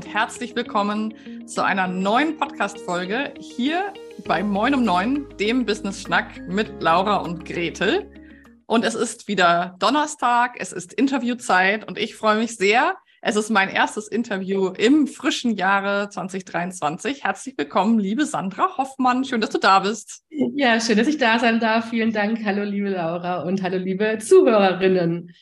und herzlich willkommen zu einer neuen Podcast-Folge hier bei Moin um Neun, dem Business Schnack mit Laura und Gretel. Und es ist wieder Donnerstag, es ist Interviewzeit und ich freue mich sehr. Es ist mein erstes Interview im frischen Jahre 2023. Herzlich willkommen, liebe Sandra Hoffmann. Schön, dass du da bist. Ja, schön, dass ich da sein darf. Vielen Dank. Hallo, liebe Laura und hallo, liebe Zuhörerinnen.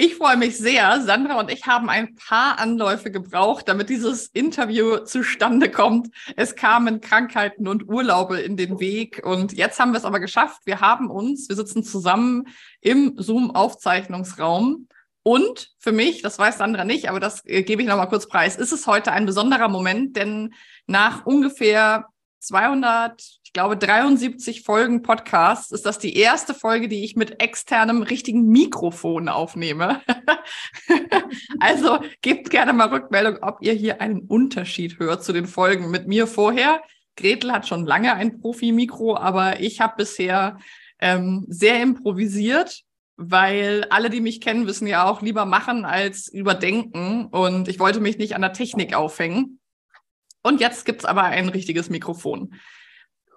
Ich freue mich sehr. Sandra und ich haben ein paar Anläufe gebraucht, damit dieses Interview zustande kommt. Es kamen Krankheiten und Urlaube in den Weg und jetzt haben wir es aber geschafft. Wir haben uns, wir sitzen zusammen im Zoom-Aufzeichnungsraum und für mich, das weiß Sandra nicht, aber das äh, gebe ich nochmal kurz preis, ist es heute ein besonderer Moment, denn nach ungefähr 200, ich glaube 73 Folgen Podcasts ist das die erste Folge, die ich mit externem richtigen Mikrofon aufnehme. also gebt gerne mal Rückmeldung, ob ihr hier einen Unterschied hört zu den Folgen mit mir vorher. Gretel hat schon lange ein Profi-Mikro, aber ich habe bisher ähm, sehr improvisiert, weil alle, die mich kennen, wissen ja auch lieber machen als überdenken. Und ich wollte mich nicht an der Technik aufhängen. Und jetzt gibt's aber ein richtiges Mikrofon.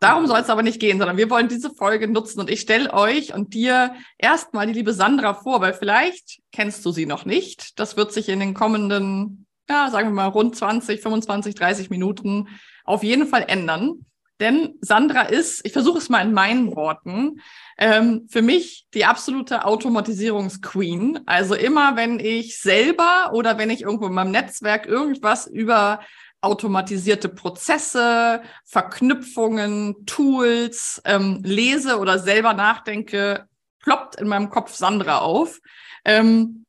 Darum soll es aber nicht gehen, sondern wir wollen diese Folge nutzen und ich stelle euch und dir erstmal die liebe Sandra vor, weil vielleicht kennst du sie noch nicht. Das wird sich in den kommenden, ja, sagen wir mal, rund 20, 25, 30 Minuten auf jeden Fall ändern. Denn Sandra ist, ich versuche es mal in meinen Worten, ähm, für mich die absolute Automatisierungsqueen. Also immer, wenn ich selber oder wenn ich irgendwo in meinem Netzwerk irgendwas über automatisierte Prozesse, Verknüpfungen, Tools ähm, lese oder selber nachdenke, ploppt in meinem Kopf Sandra auf. Ähm,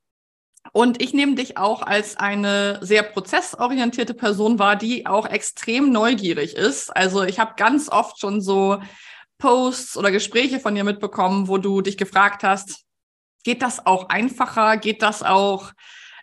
und ich nehme dich auch als eine sehr prozessorientierte Person wahr, die auch extrem neugierig ist. Also ich habe ganz oft schon so Posts oder Gespräche von dir mitbekommen, wo du dich gefragt hast, geht das auch einfacher? Geht das auch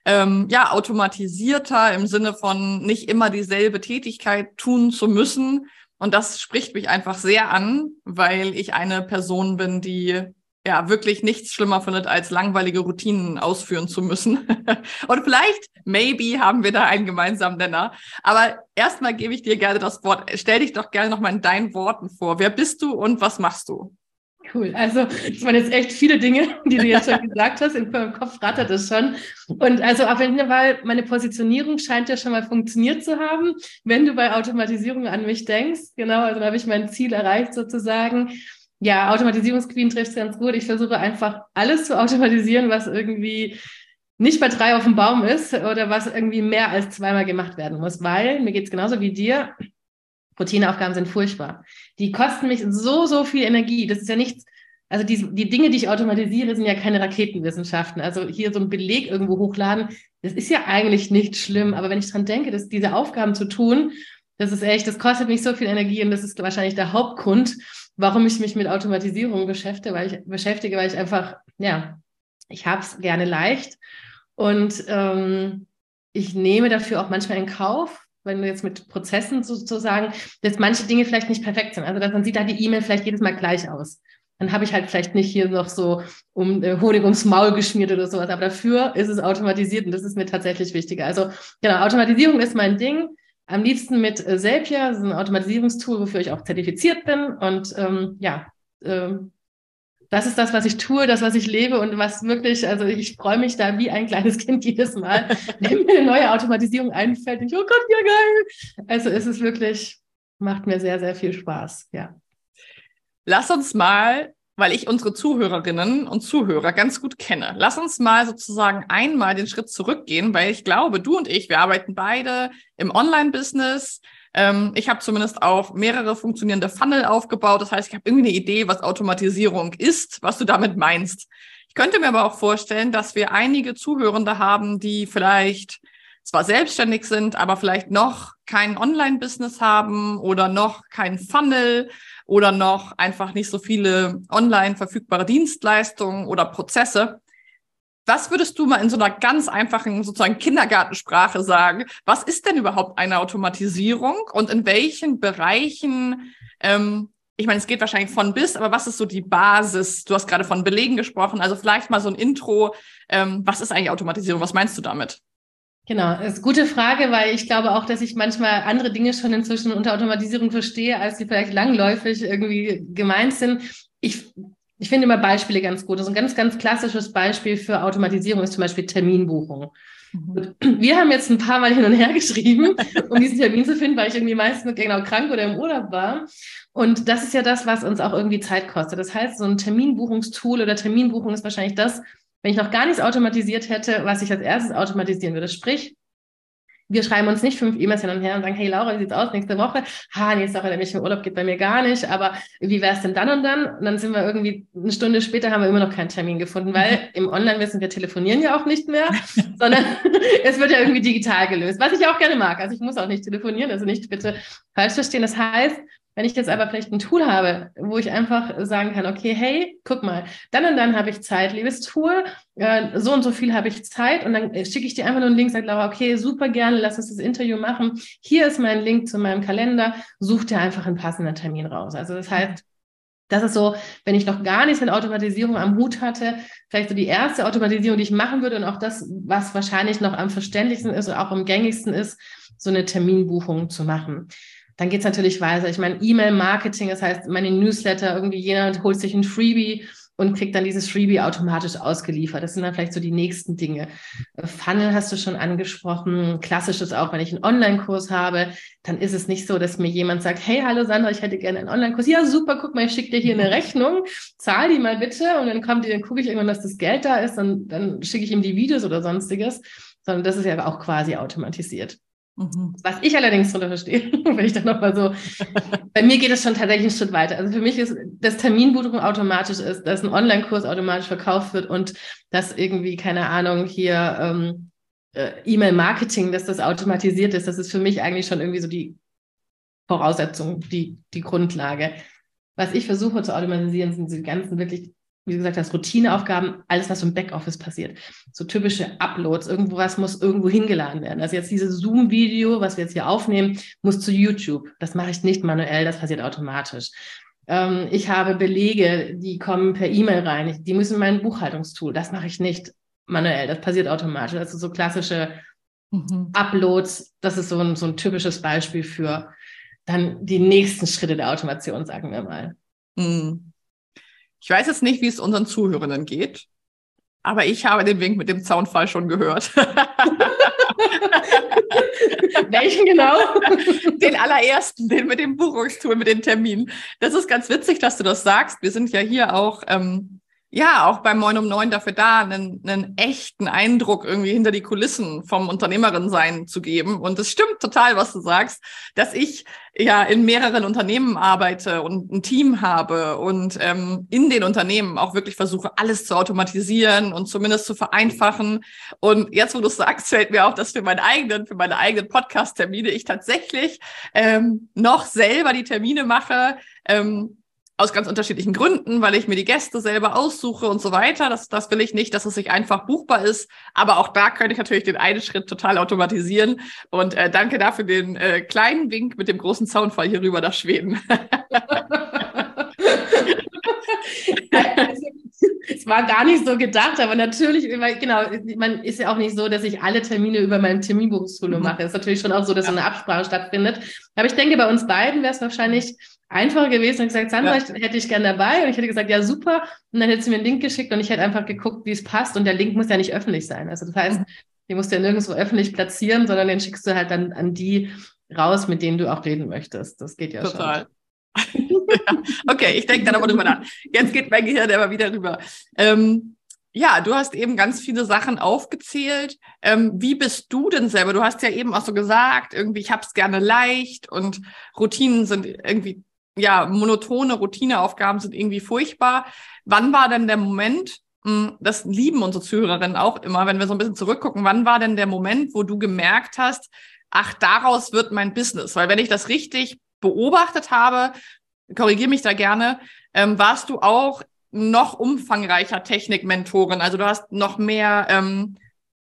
ähm, ja, automatisierter im Sinne von nicht immer dieselbe Tätigkeit tun zu müssen. Und das spricht mich einfach sehr an, weil ich eine Person bin, die ja wirklich nichts schlimmer findet, als langweilige Routinen ausführen zu müssen. Und vielleicht, maybe, haben wir da einen gemeinsamen Nenner. Aber erstmal gebe ich dir gerne das Wort. Stell dich doch gerne nochmal in deinen Worten vor. Wer bist du und was machst du? Cool. Also, das waren jetzt echt viele Dinge, die du jetzt schon gesagt hast. In meinem Kopf rattert es schon. Und also auf jeden Fall, meine Positionierung scheint ja schon mal funktioniert zu haben. Wenn du bei Automatisierung an mich denkst, genau, also dann habe ich mein Ziel erreicht sozusagen. Ja, Automatisierungsqueen trifft es ganz gut. Ich versuche einfach alles zu automatisieren, was irgendwie nicht bei drei auf dem Baum ist oder was irgendwie mehr als zweimal gemacht werden muss, weil mir geht es genauso wie dir. Routineaufgaben sind furchtbar. Die kosten mich so, so viel Energie. Das ist ja nichts, also die, die Dinge, die ich automatisiere, sind ja keine Raketenwissenschaften. Also hier so ein Beleg irgendwo hochladen, das ist ja eigentlich nicht schlimm. Aber wenn ich dran denke, dass diese Aufgaben zu tun, das ist echt, das kostet mich so viel Energie und das ist wahrscheinlich der Hauptgrund, warum ich mich mit Automatisierung beschäftige, weil ich beschäftige, weil ich einfach, ja, ich habe es gerne leicht und ähm, ich nehme dafür auch manchmal in Kauf, wenn du jetzt mit Prozessen sozusagen, dass manche Dinge vielleicht nicht perfekt sind. Also dann sieht da die E-Mail vielleicht jedes Mal gleich aus. Dann habe ich halt vielleicht nicht hier noch so um äh, Honig ums Maul geschmiert oder sowas. Aber dafür ist es automatisiert und das ist mir tatsächlich wichtiger. Also genau, Automatisierung ist mein Ding. Am liebsten mit äh, Zapier, das ist ein Automatisierungstool, wofür ich auch zertifiziert bin. Und ähm, ja, ähm, das ist das, was ich tue, das, was ich lebe und was wirklich, also ich freue mich da wie ein kleines Kind jedes Mal, wenn mir eine neue Automatisierung einfällt. Ich, oh Gott, ja geil. Also es ist wirklich, macht mir sehr, sehr viel Spaß, ja. Lass uns mal, weil ich unsere Zuhörerinnen und Zuhörer ganz gut kenne, lass uns mal sozusagen einmal den Schritt zurückgehen, weil ich glaube, du und ich, wir arbeiten beide im Online-Business, ähm, ich habe zumindest auch mehrere funktionierende Funnel aufgebaut. Das heißt, ich habe irgendwie eine Idee, was Automatisierung ist, was du damit meinst. Ich könnte mir aber auch vorstellen, dass wir einige Zuhörende haben, die vielleicht zwar selbstständig sind, aber vielleicht noch kein Online-Business haben oder noch kein Funnel oder noch einfach nicht so viele online verfügbare Dienstleistungen oder Prozesse. Was würdest du mal in so einer ganz einfachen sozusagen Kindergartensprache sagen? Was ist denn überhaupt eine Automatisierung und in welchen Bereichen, ähm, ich meine, es geht wahrscheinlich von bis, aber was ist so die Basis? Du hast gerade von Belegen gesprochen, also vielleicht mal so ein Intro. Ähm, was ist eigentlich Automatisierung? Was meinst du damit? Genau, das ist eine gute Frage, weil ich glaube auch, dass ich manchmal andere Dinge schon inzwischen unter Automatisierung verstehe, als die vielleicht langläufig irgendwie gemeint sind. Ich, ich finde immer Beispiele ganz gut. Also ein ganz, ganz klassisches Beispiel für Automatisierung ist zum Beispiel Terminbuchung. Mhm. Wir haben jetzt ein paar Mal hin und her geschrieben, um diesen Termin zu finden, weil ich irgendwie meistens genau krank oder im Urlaub war. Und das ist ja das, was uns auch irgendwie Zeit kostet. Das heißt, so ein Terminbuchungstool oder Terminbuchung ist wahrscheinlich das, wenn ich noch gar nichts automatisiert hätte, was ich als erstes automatisieren würde. Sprich, wir schreiben uns nicht fünf E-Mails hin und her und sagen, hey Laura, wie sieht's aus nächste Woche? Ha, nächste Woche, nämlich im Urlaub geht bei mir gar nicht, aber wie wär's denn dann und dann? Und dann sind wir irgendwie eine Stunde später haben wir immer noch keinen Termin gefunden, weil im Online-Wissen, wir telefonieren ja auch nicht mehr, sondern es wird ja irgendwie digital gelöst, was ich auch gerne mag. Also ich muss auch nicht telefonieren, also nicht bitte falsch verstehen. Das heißt, wenn ich jetzt aber vielleicht ein Tool habe, wo ich einfach sagen kann, okay, hey, guck mal, dann und dann habe ich Zeit, liebes Tool, äh, so und so viel habe ich Zeit und dann schicke ich dir einfach nur einen Link, sag Laura, okay, super gerne, lass uns das Interview machen. Hier ist mein Link zu meinem Kalender, such dir einfach einen passenden Termin raus. Also das heißt, das ist so, wenn ich noch gar nichts mit Automatisierung am Hut hatte, vielleicht so die erste Automatisierung, die ich machen würde und auch das, was wahrscheinlich noch am verständlichsten ist und auch am gängigsten ist, so eine Terminbuchung zu machen. Dann geht es natürlich weiter. Ich meine, E-Mail-Marketing, das heißt, meine Newsletter, irgendwie jeder holt sich ein Freebie und kriegt dann dieses Freebie automatisch ausgeliefert. Das sind dann vielleicht so die nächsten Dinge. Funnel hast du schon angesprochen. Klassisches auch, wenn ich einen Online-Kurs habe, dann ist es nicht so, dass mir jemand sagt, hey, hallo Sandra, ich hätte gerne einen Online-Kurs. Ja, super, guck mal, ich schicke dir hier eine Rechnung, zahl die mal bitte und dann kommt die, dann gucke ich irgendwann, dass das Geld da ist und dann schicke ich ihm die Videos oder sonstiges. Sondern das ist ja auch quasi automatisiert. Mhm. Was ich allerdings darunter verstehe, wenn ich dann nochmal so, bei mir geht es schon tatsächlich einen Schritt weiter. Also für mich ist, dass Terminbuchung automatisch ist, dass ein Online-Kurs automatisch verkauft wird und dass irgendwie, keine Ahnung, hier ähm, äh, E-Mail-Marketing, dass das automatisiert ist, das ist für mich eigentlich schon irgendwie so die Voraussetzung, die, die Grundlage. Was ich versuche zu automatisieren, sind die ganzen wirklich wie gesagt hast, Routineaufgaben, alles, was im Backoffice passiert. So typische Uploads, irgendwo was muss irgendwo hingeladen werden. Also jetzt dieses Zoom-Video, was wir jetzt hier aufnehmen, muss zu YouTube. Das mache ich nicht manuell, das passiert automatisch. Ähm, ich habe Belege, die kommen per E-Mail rein. Die müssen in mein Buchhaltungstool. Das mache ich nicht manuell, das passiert automatisch. Also so klassische mhm. Uploads, das ist so ein, so ein typisches Beispiel für dann die nächsten Schritte der Automation, sagen wir mal. Mhm. Ich weiß jetzt nicht, wie es unseren Zuhörenden geht, aber ich habe den Wink mit dem Zaunfall schon gehört. Welchen genau? Den allerersten, den mit dem Buchungstool, mit den Terminen. Das ist ganz witzig, dass du das sagst. Wir sind ja hier auch ähm, ja, auch beim Moin um Neun dafür da, einen, einen echten Eindruck irgendwie hinter die Kulissen vom Unternehmerin sein zu geben. Und es stimmt total, was du sagst, dass ich ja in mehreren Unternehmen arbeite und ein Team habe und ähm, in den Unternehmen auch wirklich versuche, alles zu automatisieren und zumindest zu vereinfachen. Und jetzt, wo du sagst, fällt mir auch, dass für meinen eigenen, für meine eigenen Podcast-Termine ich tatsächlich ähm, noch selber die Termine mache. Ähm, aus ganz unterschiedlichen Gründen, weil ich mir die Gäste selber aussuche und so weiter. Das, das will ich nicht, dass es sich einfach buchbar ist. Aber auch da könnte ich natürlich den einen Schritt total automatisieren. Und äh, danke dafür den äh, kleinen Wink mit dem großen Zaunfall hier rüber nach Schweden. es war gar nicht so gedacht, aber natürlich, genau, man ist ja auch nicht so, dass ich alle Termine über meinem Terminbuchungstool mhm. mache. Es ist natürlich schon auch so, dass so eine Absprache stattfindet. Aber ich denke, bei uns beiden wäre es wahrscheinlich einfacher gewesen und gesagt, Sandra, ja. hätte ich gern dabei. Und ich hätte gesagt, ja, super. Und dann hätte sie mir einen Link geschickt und ich hätte einfach geguckt, wie es passt. Und der Link muss ja nicht öffentlich sein. Also das heißt, den musst du ja nirgendwo öffentlich platzieren, sondern den schickst du halt dann an die raus, mit denen du auch reden möchtest. Das geht ja Total. schon. ja. Okay, ich denke dann aber drüber nach. Jetzt geht mein Gehirn aber wieder rüber. Ähm, ja, du hast eben ganz viele Sachen aufgezählt. Ähm, wie bist du denn selber? Du hast ja eben auch so gesagt, irgendwie, ich habe es gerne leicht und Routinen sind irgendwie ja, monotone Routineaufgaben sind irgendwie furchtbar. Wann war denn der Moment, hm, das lieben unsere Zuhörerinnen auch immer, wenn wir so ein bisschen zurückgucken, wann war denn der Moment, wo du gemerkt hast, ach, daraus wird mein Business? Weil wenn ich das richtig beobachtet habe, korrigiere mich da gerne, ähm, warst du auch noch umfangreicher Technikmentorin. Also du hast noch mehr ähm,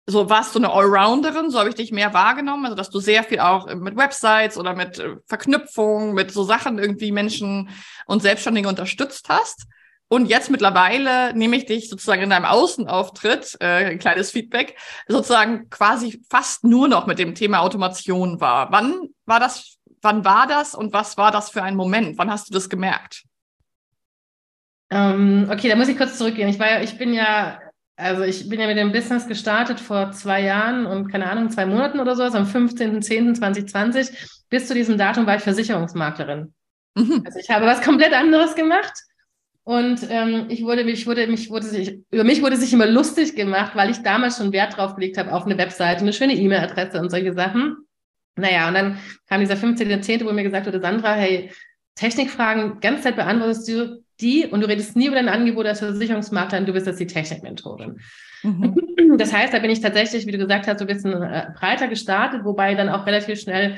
so warst du eine Allrounderin, so habe ich dich mehr wahrgenommen, also dass du sehr viel auch mit Websites oder mit äh, Verknüpfungen, mit so Sachen irgendwie Menschen und Selbstständige unterstützt hast. Und jetzt mittlerweile nehme ich dich sozusagen in deinem Außenauftritt, äh, ein kleines Feedback, sozusagen quasi fast nur noch mit dem Thema Automation wahr. Wann war das, wann war das und was war das für ein Moment? Wann hast du das gemerkt? Ähm, okay, da muss ich kurz zurückgehen. Ich war ja, ich bin ja, also ich bin ja mit dem Business gestartet vor zwei Jahren und keine Ahnung, zwei Monaten oder so, also am 15.10.2020. Bis zu diesem Datum war ich Versicherungsmaklerin. Mhm. Also ich habe was komplett anderes gemacht. Und ähm, ich wurde, mich wurde, mich wurde sich, über mich wurde sich immer lustig gemacht, weil ich damals schon Wert drauf gelegt habe auf eine Webseite, eine schöne E-Mail-Adresse und solche Sachen. Naja, und dann kam dieser 15.10., wo mir gesagt wurde, Sandra, hey, Technikfragen, ganz Zeit beantwortest du die und du redest nie über dein Angebot als Versicherungsmakler und du bist jetzt die Technikmentorin. Mhm. Das heißt, da bin ich tatsächlich, wie du gesagt hast, so ein bisschen äh, breiter gestartet, wobei dann auch relativ schnell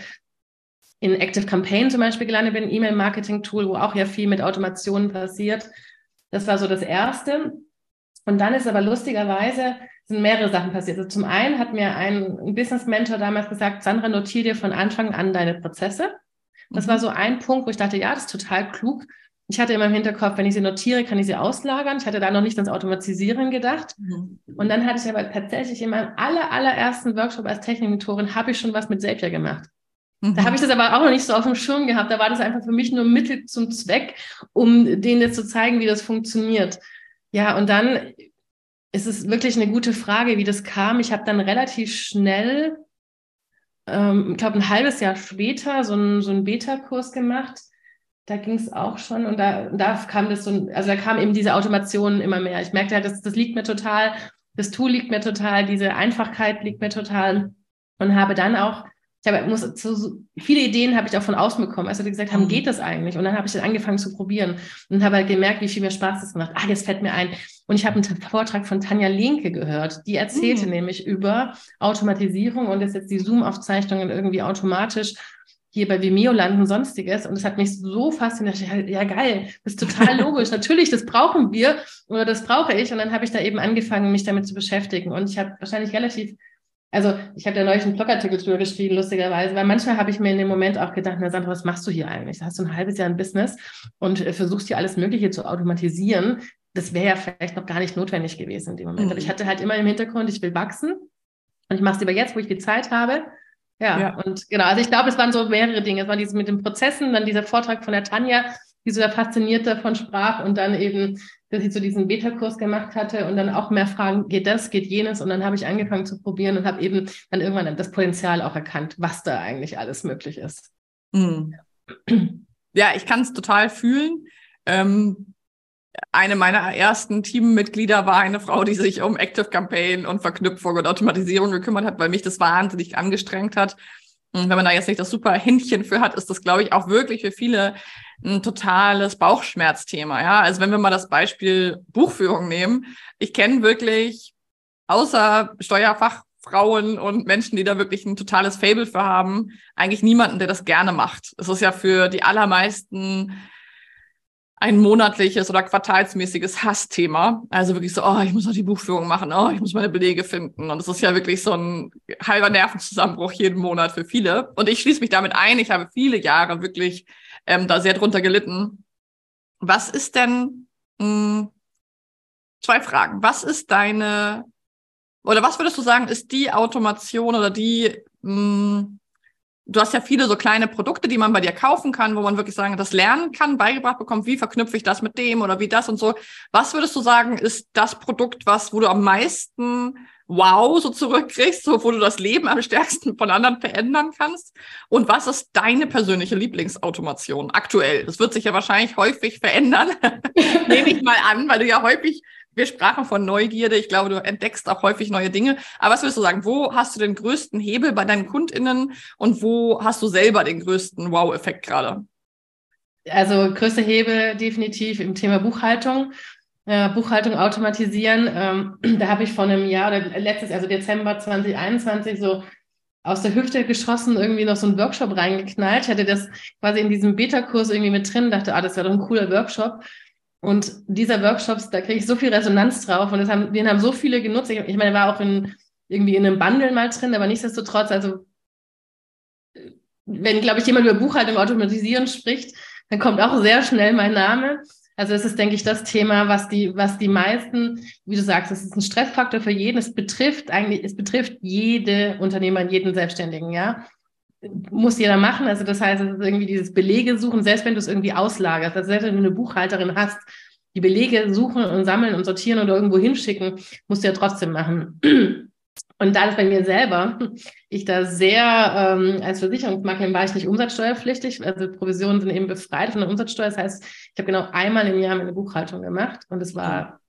in Active Campaign zum Beispiel gelandet bin, E-Mail-Marketing-Tool, wo auch ja viel mit Automationen passiert. Das war so das Erste. Und dann ist aber lustigerweise sind mehrere Sachen passiert. Also zum einen hat mir ein Business-Mentor damals gesagt, Sandra, notiere dir von Anfang an deine Prozesse. Das war mhm. so ein Punkt, wo ich dachte, ja, das ist total klug. Ich hatte immer im Hinterkopf, wenn ich sie notiere, kann ich sie auslagern. Ich hatte da noch nicht ans Automatisieren gedacht. Mhm. Und dann hatte ich aber tatsächlich in meinem aller, allerersten Workshop als Technikmentorin habe ich schon was mit Zapier gemacht. Mhm. Da habe ich das aber auch noch nicht so auf dem Schirm gehabt. Da war das einfach für mich nur Mittel zum Zweck, um denen jetzt zu zeigen, wie das funktioniert. Ja, und dann ist es wirklich eine gute Frage, wie das kam. Ich habe dann relativ schnell, ähm, ich glaube ein halbes Jahr später, so einen, so einen Beta-Kurs gemacht. Da ging es auch schon und da, da kam das so, also da kam eben diese Automation immer mehr. Ich merkte halt, das, das liegt mir total, das Tool liegt mir total, diese Einfachkeit liegt mir total und habe dann auch ich habe muss, so, viele Ideen habe ich auch von außen bekommen, als die gesagt haben, mhm. geht das eigentlich? Und dann habe ich dann angefangen zu probieren und habe halt gemerkt, wie viel mir Spaß das gemacht. Ah, jetzt fällt mir ein. Und ich habe einen Vortrag von Tanja Linke gehört, die erzählte mhm. nämlich über Automatisierung und ist jetzt die Zoom-Aufzeichnungen irgendwie automatisch hier bei Vimeo landen, sonstiges. Und es hat mich so fasziniert. Ja, geil, das ist total logisch. Natürlich, das brauchen wir oder das brauche ich. Und dann habe ich da eben angefangen, mich damit zu beschäftigen. Und ich habe wahrscheinlich relativ also ich habe da neulich einen Blogartikel drüber geschrieben, lustigerweise, weil manchmal habe ich mir in dem Moment auch gedacht, na Sandra, was machst du hier eigentlich? Da hast du ein halbes Jahr ein Business und äh, versuchst hier alles Mögliche zu automatisieren. Das wäre ja vielleicht noch gar nicht notwendig gewesen in dem Moment. Mhm. Aber ich hatte halt immer im Hintergrund, ich will wachsen und ich mache es lieber jetzt, wo ich die Zeit habe. Ja, ja, und genau, also ich glaube, es waren so mehrere Dinge. Es war dieses mit den Prozessen, dann dieser Vortrag von der Tanja, die so fasziniert davon sprach und dann eben dass ich so diesen Beta-Kurs gemacht hatte und dann auch mehr Fragen, geht das, geht jenes? Und dann habe ich angefangen zu probieren und habe eben dann irgendwann das Potenzial auch erkannt, was da eigentlich alles möglich ist. Mhm. Ja, ich kann es total fühlen. Ähm, eine meiner ersten Teammitglieder war eine Frau, die sich um Active Campaign und Verknüpfung und Automatisierung gekümmert hat, weil mich das wahnsinnig angestrengt hat. Und wenn man da jetzt nicht das super Händchen für hat, ist das, glaube ich, auch wirklich für viele ein totales Bauchschmerzthema. Ja, also wenn wir mal das Beispiel Buchführung nehmen, ich kenne wirklich außer Steuerfachfrauen und Menschen, die da wirklich ein totales Fable für haben, eigentlich niemanden, der das gerne macht. Es ist ja für die allermeisten ein monatliches oder quartalsmäßiges Hassthema. Also wirklich so, oh, ich muss noch die Buchführung machen, oh, ich muss meine Belege finden. Und es ist ja wirklich so ein halber Nervenzusammenbruch jeden Monat für viele. Und ich schließe mich damit ein. Ich habe viele Jahre wirklich ähm, da sehr drunter gelitten. Was ist denn, mh, hm, zwei Fragen. Was ist deine, oder was würdest du sagen, ist die Automation oder die, mh, hm, du hast ja viele so kleine Produkte, die man bei dir kaufen kann, wo man wirklich sagen, das lernen kann, beigebracht bekommt, wie verknüpfe ich das mit dem oder wie das und so. Was würdest du sagen, ist das Produkt, was, wo du am meisten Wow so zurückkriegst, so, wo du das Leben am stärksten von anderen verändern kannst? Und was ist deine persönliche Lieblingsautomation aktuell? Das wird sich ja wahrscheinlich häufig verändern, nehme ich mal an, weil du ja häufig, wir sprachen von Neugierde, ich glaube, du entdeckst auch häufig neue Dinge. Aber was würdest du sagen, wo hast du den größten Hebel bei deinen KundInnen und wo hast du selber den größten Wow-Effekt gerade? Also größte Hebel definitiv im Thema Buchhaltung äh, Buchhaltung automatisieren. Ähm, da habe ich vor einem Jahr oder letztes, also Dezember 2021, so aus der Hüfte geschossen, irgendwie noch so einen Workshop reingeknallt. Ich hatte das quasi in diesem Beta-Kurs irgendwie mit drin, dachte, ah, das wäre doch ein cooler Workshop. Und dieser Workshops, da kriege ich so viel Resonanz drauf und das haben, den haben so viele genutzt. Ich, ich meine, war auch in, irgendwie in einem Bundle mal drin, aber nichtsdestotrotz, also wenn, glaube ich, jemand über Buchhaltung automatisieren spricht, dann kommt auch sehr schnell mein Name. Also das ist, denke ich, das Thema, was die, was die meisten, wie du sagst, es ist ein Stressfaktor für jeden. Es betrifft eigentlich, es betrifft jede Unternehmer, jeden Selbstständigen, ja. Muss jeder machen. Also das heißt, es ist irgendwie dieses Belege suchen, selbst wenn du es irgendwie auslagerst. Also selbst wenn du eine Buchhalterin hast, die Belege suchen und sammeln und sortieren oder irgendwo hinschicken, musst du ja trotzdem machen. Und da ist bei mir selber, ich da sehr, ähm, als Versicherungsmaklerin war ich nicht umsatzsteuerpflichtig, also Provisionen sind eben befreit von der Umsatzsteuer. Das heißt, ich habe genau einmal im Jahr meine Buchhaltung gemacht und es war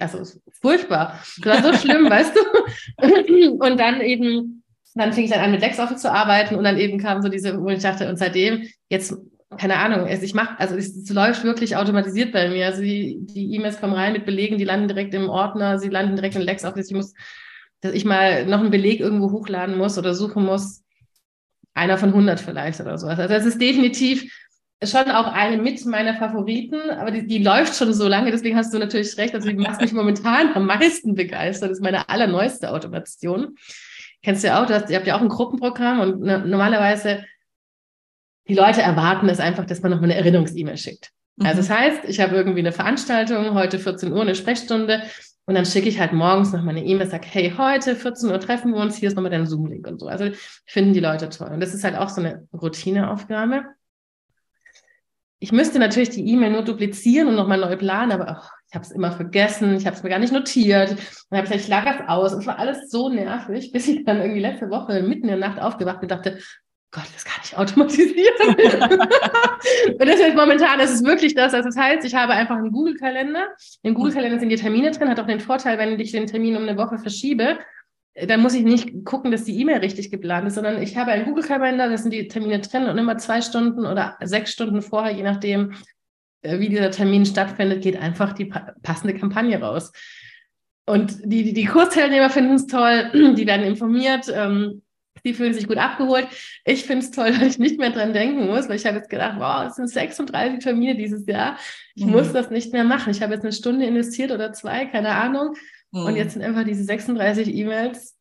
also furchtbar. Das war so schlimm, weißt du? Und dann eben, dann fing ich dann an, mit LexOffice zu arbeiten und dann eben kam so diese, wo ich dachte, und seitdem, jetzt keine Ahnung, also ich mache, also es, es, läuft wirklich automatisiert bei mir. Also die, E-Mails kommen rein mit Belegen, die landen direkt im Ordner, sie landen direkt in LexOffice. Ich muss dass ich mal noch einen Beleg irgendwo hochladen muss oder suchen muss. Einer von 100 vielleicht oder so. Also das ist definitiv schon auch eine mit meiner Favoriten, aber die, die läuft schon so lange, deswegen hast du natürlich recht. Also die macht mich momentan am meisten begeistert. Das ist meine allerneueste Automation. Kennst du ja auch, du hast, ihr habt ja auch ein Gruppenprogramm und normalerweise die Leute erwarten es einfach, dass man noch mal eine Erinnerungs-E-Mail schickt. Also mhm. das heißt, ich habe irgendwie eine Veranstaltung, heute 14 Uhr, eine Sprechstunde und dann schicke ich halt morgens noch mal eine E-Mail, sage, hey, heute 14 Uhr treffen wir uns, hier ist nochmal dein Zoom-Link und so. Also finden die Leute toll. Und das ist halt auch so eine Routineaufgabe. Ich müsste natürlich die E-Mail nur duplizieren und nochmal neu planen, aber oh, ich habe es immer vergessen, ich habe es mir gar nicht notiert. Dann habe ich gesagt, ich lag das aus. Und es war alles so nervig, bis ich dann irgendwie letzte Woche mitten in der Nacht aufgewacht und dachte, Gott, das kann ich automatisieren. und das ist momentan, das ist wirklich das. Also das heißt, ich habe einfach einen Google-Kalender. Im Google-Kalender sind die Termine drin, hat auch den Vorteil, wenn ich den Termin um eine Woche verschiebe, dann muss ich nicht gucken, dass die E-Mail richtig geplant ist, sondern ich habe einen Google-Kalender, da sind die Termine drin und immer zwei Stunden oder sechs Stunden vorher, je nachdem, äh, wie dieser Termin stattfindet, geht einfach die passende Kampagne raus. Und die, die, die Kursteilnehmer finden es toll, die werden informiert. Ähm, die fühlen sich gut abgeholt. Ich finde es toll, weil ich nicht mehr dran denken muss, weil ich habe jetzt gedacht, wow, es sind 36 Termine dieses Jahr. Ich mhm. muss das nicht mehr machen. Ich habe jetzt eine Stunde investiert oder zwei, keine Ahnung. Mhm. Und jetzt sind einfach diese 36 E-Mails.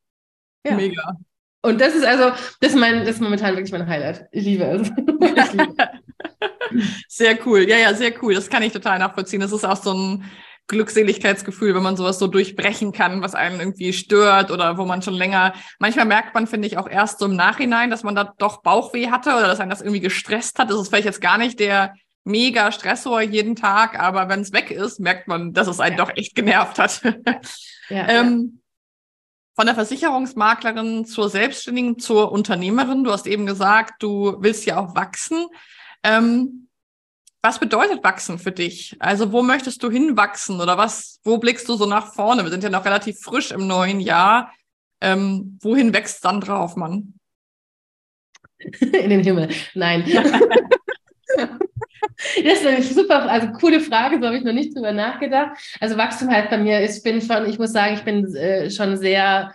Ja. Mega. Und das ist also, das ist, mein, das ist momentan wirklich mein Highlight. Ich liebe es. Ich liebe. sehr cool. Ja, ja, sehr cool. Das kann ich total nachvollziehen. Das ist auch so ein Glückseligkeitsgefühl, wenn man sowas so durchbrechen kann, was einen irgendwie stört oder wo man schon länger, manchmal merkt man, finde ich, auch erst so im Nachhinein, dass man da doch Bauchweh hatte oder dass einen das irgendwie gestresst hat. Das ist vielleicht jetzt gar nicht der mega Stressor jeden Tag, aber wenn es weg ist, merkt man, dass es einen ja. doch echt genervt hat. Ja, ähm, von der Versicherungsmaklerin zur Selbstständigen, zur Unternehmerin. Du hast eben gesagt, du willst ja auch wachsen. Ähm, was bedeutet wachsen für dich? Also wo möchtest du hinwachsen oder was, wo blickst du so nach vorne? Wir sind ja noch relativ frisch im neuen Jahr. Ähm, wohin wächst dann drauf, Mann? In den Himmel. Nein. Das ist eine super, also coole Frage, so habe ich noch nicht drüber nachgedacht. Also Wachstum halt bei mir, ich bin schon, ich muss sagen, ich bin äh, schon sehr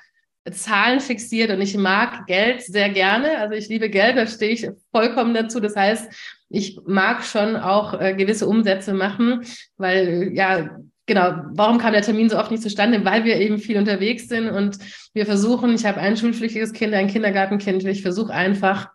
zahlenfixiert und ich mag Geld sehr gerne. Also ich liebe Geld, da stehe ich vollkommen dazu. Das heißt, ich mag schon auch äh, gewisse Umsätze machen, weil ja, genau, warum kam der Termin so oft nicht zustande? Weil wir eben viel unterwegs sind und wir versuchen, ich habe ein schulpflichtiges Kind, ein Kindergartenkind, ich versuche einfach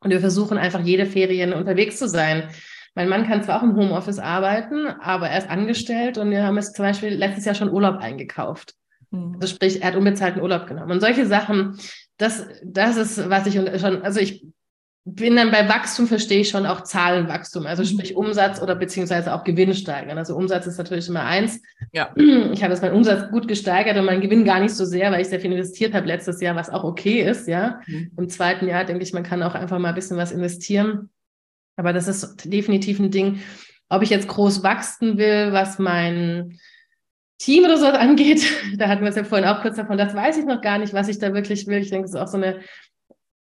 und wir versuchen einfach jede Ferien unterwegs zu sein. Mein Mann kann zwar auch im Homeoffice arbeiten, aber er ist angestellt und wir haben es zum Beispiel letztes Jahr schon Urlaub eingekauft. Mhm. Also sprich, er hat unbezahlten Urlaub genommen. Und solche Sachen, das, das ist, was ich schon, also ich bin dann bei Wachstum verstehe ich schon auch Zahlenwachstum, also mhm. sprich Umsatz oder beziehungsweise auch Gewinn steigern. Also Umsatz ist natürlich immer eins. Ja. Ich habe jetzt meinen Umsatz gut gesteigert und meinen Gewinn gar nicht so sehr, weil ich sehr viel investiert habe letztes Jahr, was auch okay ist, ja. Mhm. Im zweiten Jahr denke ich, man kann auch einfach mal ein bisschen was investieren. Aber das ist definitiv ein Ding, ob ich jetzt groß wachsen will, was mein Team oder sowas angeht, da hatten wir es ja vorhin auch kurz davon, das weiß ich noch gar nicht, was ich da wirklich will. Ich denke, es ist auch so eine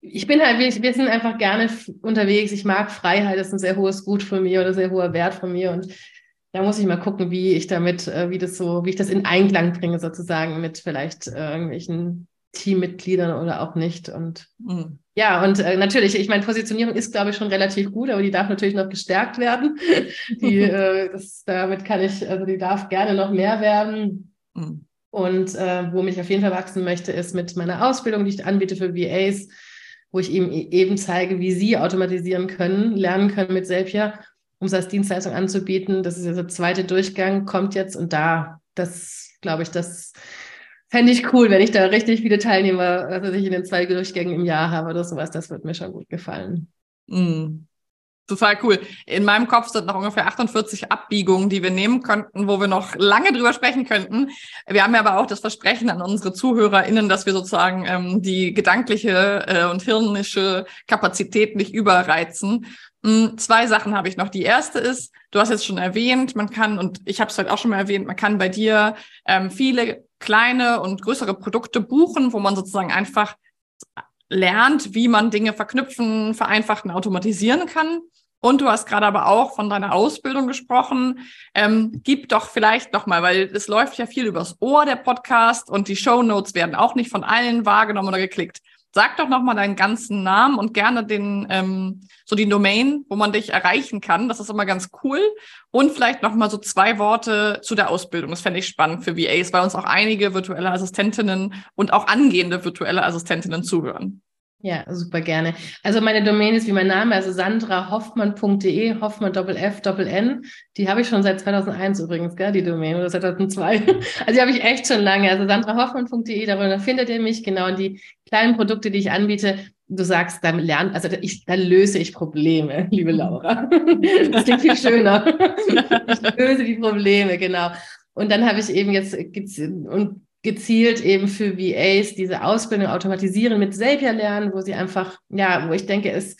ich bin halt, wir, sind einfach gerne unterwegs. Ich mag Freiheit, das ist ein sehr hohes Gut von mir oder sehr hoher Wert von mir. Und da muss ich mal gucken, wie ich damit, äh, wie das so, wie ich das in Einklang bringe, sozusagen, mit vielleicht äh, irgendwelchen Teammitgliedern oder auch nicht. Und mhm. Ja, und äh, natürlich, ich meine, Positionierung ist, glaube ich, schon relativ gut, aber die darf natürlich noch gestärkt werden. die, äh, das, damit kann ich, also die darf gerne noch mehr werden. Mhm. Und äh, wo mich auf jeden Fall wachsen möchte, ist mit meiner Ausbildung, die ich anbiete für VAs, wo ich ihm e-, eben zeige, wie sie automatisieren können, lernen können mit Zapier um es als Dienstleistung anzubieten. Das ist ja der zweite Durchgang, kommt jetzt und da, das glaube ich, das fände ich cool, wenn ich da richtig viele Teilnehmer, also ich in den zwei Durchgängen im Jahr habe oder sowas. Das wird mir schon gut gefallen. Mm. Total cool. In meinem Kopf sind noch ungefähr 48 Abbiegungen, die wir nehmen könnten, wo wir noch lange drüber sprechen könnten. Wir haben ja aber auch das Versprechen an unsere ZuhörerInnen, dass wir sozusagen ähm, die gedankliche äh, und hirnische Kapazität nicht überreizen. Mhm, zwei Sachen habe ich noch. Die erste ist, du hast jetzt schon erwähnt, man kann, und ich habe es heute auch schon mal erwähnt, man kann bei dir ähm, viele kleine und größere Produkte buchen, wo man sozusagen einfach lernt, wie man Dinge verknüpfen, vereinfachen, automatisieren kann. Und du hast gerade aber auch von deiner Ausbildung gesprochen. Ähm, gib doch vielleicht noch mal, weil es läuft ja viel übers Ohr der Podcast und die Show Notes werden auch nicht von allen wahrgenommen oder geklickt. Sag doch noch mal deinen ganzen Namen und gerne den ähm, so die Domain, wo man dich erreichen kann. Das ist immer ganz cool. Und vielleicht noch mal so zwei Worte zu der Ausbildung. Das fände ich spannend für VAs, weil uns auch einige virtuelle Assistentinnen und auch angehende virtuelle Assistentinnen zuhören. Ja, super gerne. Also meine Domain ist wie mein Name, also sandrahoffmann.de, Hoffmann Doppel F Doppel N. Die habe ich schon seit 2001 übrigens, gell, die Domain, oder seit 2002. Also die habe ich echt schon lange. Also sandrahoffmann.de, darüber findet ihr mich, genau. Und die kleinen Produkte, die ich anbiete, du sagst, dann lernt, also ich, dann löse ich Probleme, liebe Laura. Das klingt viel schöner. Ich löse die Probleme, genau. Und dann habe ich eben jetzt, und gezielt eben für VAs diese Ausbildung automatisieren mit Zapier lernen, wo sie einfach, ja, wo ich denke, es,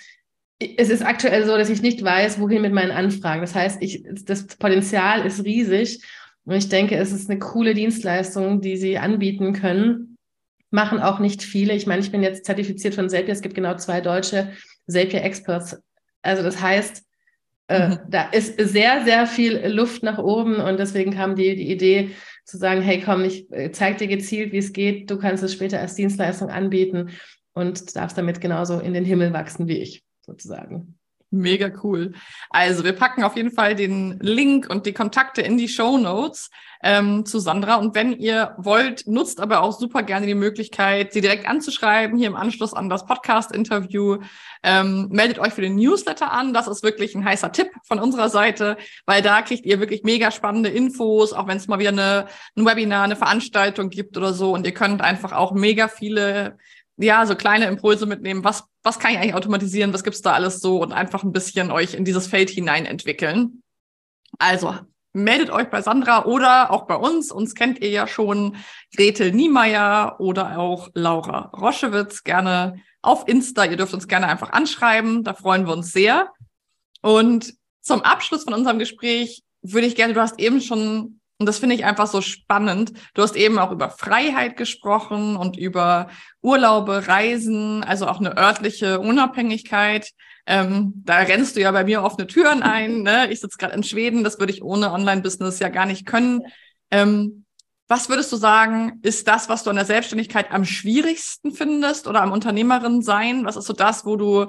es ist aktuell so, dass ich nicht weiß, wohin mit meinen Anfragen. Das heißt, ich, das Potenzial ist riesig und ich denke, es ist eine coole Dienstleistung, die sie anbieten können. Machen auch nicht viele. Ich meine, ich bin jetzt zertifiziert von Zapier. Es gibt genau zwei deutsche Zapier Experts. Also das heißt, äh, mhm. da ist sehr, sehr viel Luft nach oben und deswegen kam die, die Idee, zu sagen, hey komm, ich äh, zeig dir gezielt, wie es geht, du kannst es später als Dienstleistung anbieten und darfst damit genauso in den Himmel wachsen wie ich, sozusagen. Mega cool. Also wir packen auf jeden Fall den Link und die Kontakte in die Show Notes ähm, zu Sandra. Und wenn ihr wollt, nutzt aber auch super gerne die Möglichkeit, sie direkt anzuschreiben, hier im Anschluss an das Podcast-Interview. Ähm, meldet euch für den Newsletter an. Das ist wirklich ein heißer Tipp von unserer Seite, weil da kriegt ihr wirklich mega spannende Infos, auch wenn es mal wieder eine, ein Webinar, eine Veranstaltung gibt oder so. Und ihr könnt einfach auch mega viele ja, so kleine Impulse mitnehmen. Was, was kann ich eigentlich automatisieren? Was gibt's da alles so? Und einfach ein bisschen euch in dieses Feld hinein entwickeln. Also meldet euch bei Sandra oder auch bei uns. Uns kennt ihr ja schon Gretel Niemeyer oder auch Laura Roschewitz. Gerne auf Insta. Ihr dürft uns gerne einfach anschreiben. Da freuen wir uns sehr. Und zum Abschluss von unserem Gespräch würde ich gerne, du hast eben schon und das finde ich einfach so spannend. Du hast eben auch über Freiheit gesprochen und über Urlaube, Reisen, also auch eine örtliche Unabhängigkeit. Ähm, da rennst du ja bei mir offene Türen ein. Ne? Ich sitze gerade in Schweden, das würde ich ohne Online-Business ja gar nicht können. Ähm, was würdest du sagen, ist das, was du an der Selbstständigkeit am schwierigsten findest oder am Unternehmerin sein? Was ist so das, wo du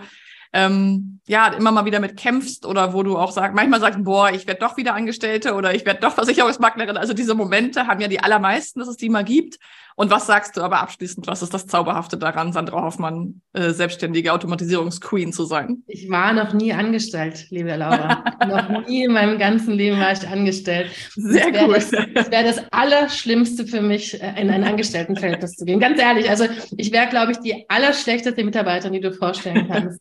ähm, ja immer mal wieder mit kämpfst oder wo du auch sagst, manchmal sagst, boah, ich werde doch wieder Angestellte oder ich werde doch Versicherungsmaklerin. Also diese Momente haben ja die allermeisten, dass es die mal gibt. Und was sagst du aber abschließend, was ist das Zauberhafte daran, Sandra Hoffmann, äh, selbstständige Automatisierungsqueen zu sein? Ich war noch nie angestellt, liebe Laura. noch nie in meinem ganzen Leben war ich angestellt. Sehr das cool. Das, das wäre das Allerschlimmste für mich, äh, in ein Angestelltenverhältnis zu gehen. Ganz ehrlich, also ich wäre, glaube ich, die allerschlechteste Mitarbeiterin, die du vorstellen kannst.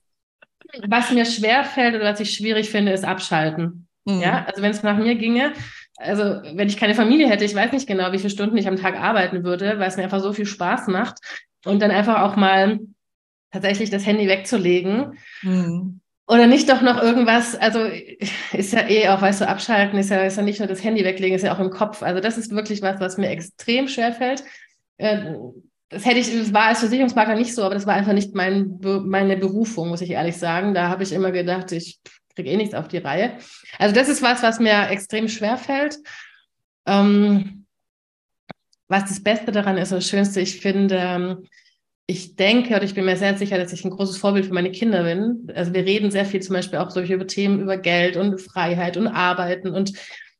Was mir schwer fällt oder was ich schwierig finde, ist abschalten. Mhm. Ja, also wenn es nach mir ginge, also wenn ich keine Familie hätte, ich weiß nicht genau, wie viele Stunden ich am Tag arbeiten würde, weil es mir einfach so viel Spaß macht und dann einfach auch mal tatsächlich das Handy wegzulegen. Mhm. Oder nicht doch noch irgendwas, also ist ja eh auch, weißt du, abschalten ist ja, ist ja nicht nur das Handy weglegen, ist ja auch im Kopf. Also das ist wirklich was, was mir extrem schwer fällt. Äh, das hätte ich, war als Versicherungsmakler nicht so, aber das war einfach nicht mein, meine Berufung, muss ich ehrlich sagen. Da habe ich immer gedacht, ich kriege eh nichts auf die Reihe. Also das ist was, was mir extrem schwer fällt. Ähm, was das Beste daran ist, das Schönste, ich finde, ähm, ich denke oder ich bin mir sehr sicher, dass ich ein großes Vorbild für meine Kinder bin. Also wir reden sehr viel zum Beispiel auch solche über Themen über Geld und Freiheit und Arbeiten und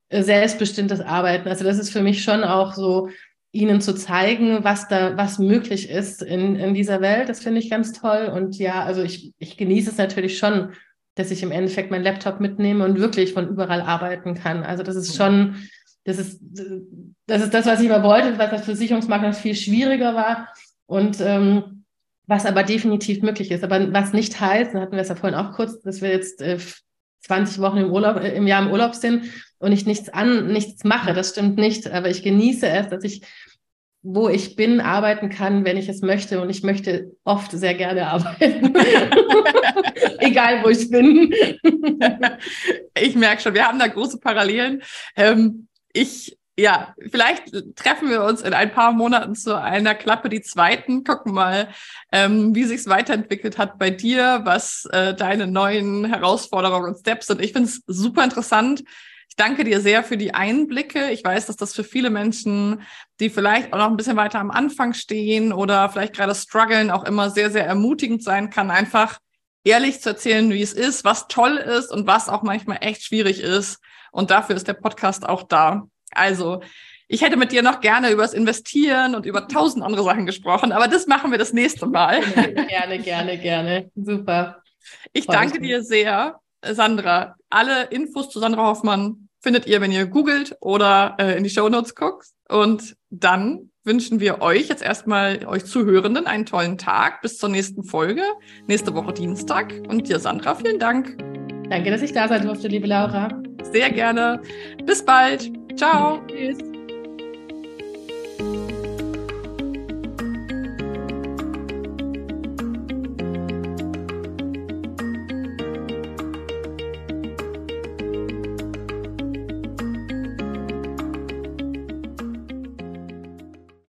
äh, selbstbestimmtes Arbeiten. Also das ist für mich schon auch so ihnen zu zeigen, was da, was möglich ist in, in dieser Welt. Das finde ich ganz toll. Und ja, also ich, ich genieße es natürlich schon, dass ich im Endeffekt meinen Laptop mitnehme und wirklich von überall arbeiten kann. Also das ist schon, das ist, das ist das, was ich immer wollte, was das für Versicherungsmakler viel schwieriger war und ähm, was aber definitiv möglich ist. Aber was nicht heißt, da hatten wir es ja vorhin auch kurz, dass wir jetzt äh, 20 Wochen im Urlaub, äh, im Jahr im Urlaub sind und ich nichts an, nichts mache. Das stimmt nicht. Aber ich genieße es, dass ich wo ich bin, arbeiten kann, wenn ich es möchte. Und ich möchte oft sehr gerne arbeiten. Egal, wo ich bin. ich merke schon, wir haben da große Parallelen. Ähm, ich, ja, vielleicht treffen wir uns in ein paar Monaten zu einer Klappe, die zweiten, gucken mal, ähm, wie sich es weiterentwickelt hat bei dir, was äh, deine neuen Herausforderungen und Steps sind. Ich finde es super interessant danke dir sehr für die Einblicke. Ich weiß, dass das für viele Menschen, die vielleicht auch noch ein bisschen weiter am Anfang stehen oder vielleicht gerade strugglen, auch immer sehr, sehr ermutigend sein kann, einfach ehrlich zu erzählen, wie es ist, was toll ist und was auch manchmal echt schwierig ist. Und dafür ist der Podcast auch da. Also, ich hätte mit dir noch gerne über das Investieren und über tausend andere Sachen gesprochen, aber das machen wir das nächste Mal. Gerne, gerne, gerne. Super. Ich danke dir sehr, Sandra. Alle Infos zu Sandra Hoffmann findet ihr, wenn ihr googelt oder äh, in die Show Notes guckt. Und dann wünschen wir euch jetzt erstmal, euch Zuhörenden, einen tollen Tag. Bis zur nächsten Folge, nächste Woche Dienstag. Und dir, Sandra, vielen Dank. Danke, dass ich da sein durfte, liebe Laura. Sehr gerne. Bis bald. Ciao. Tschüss.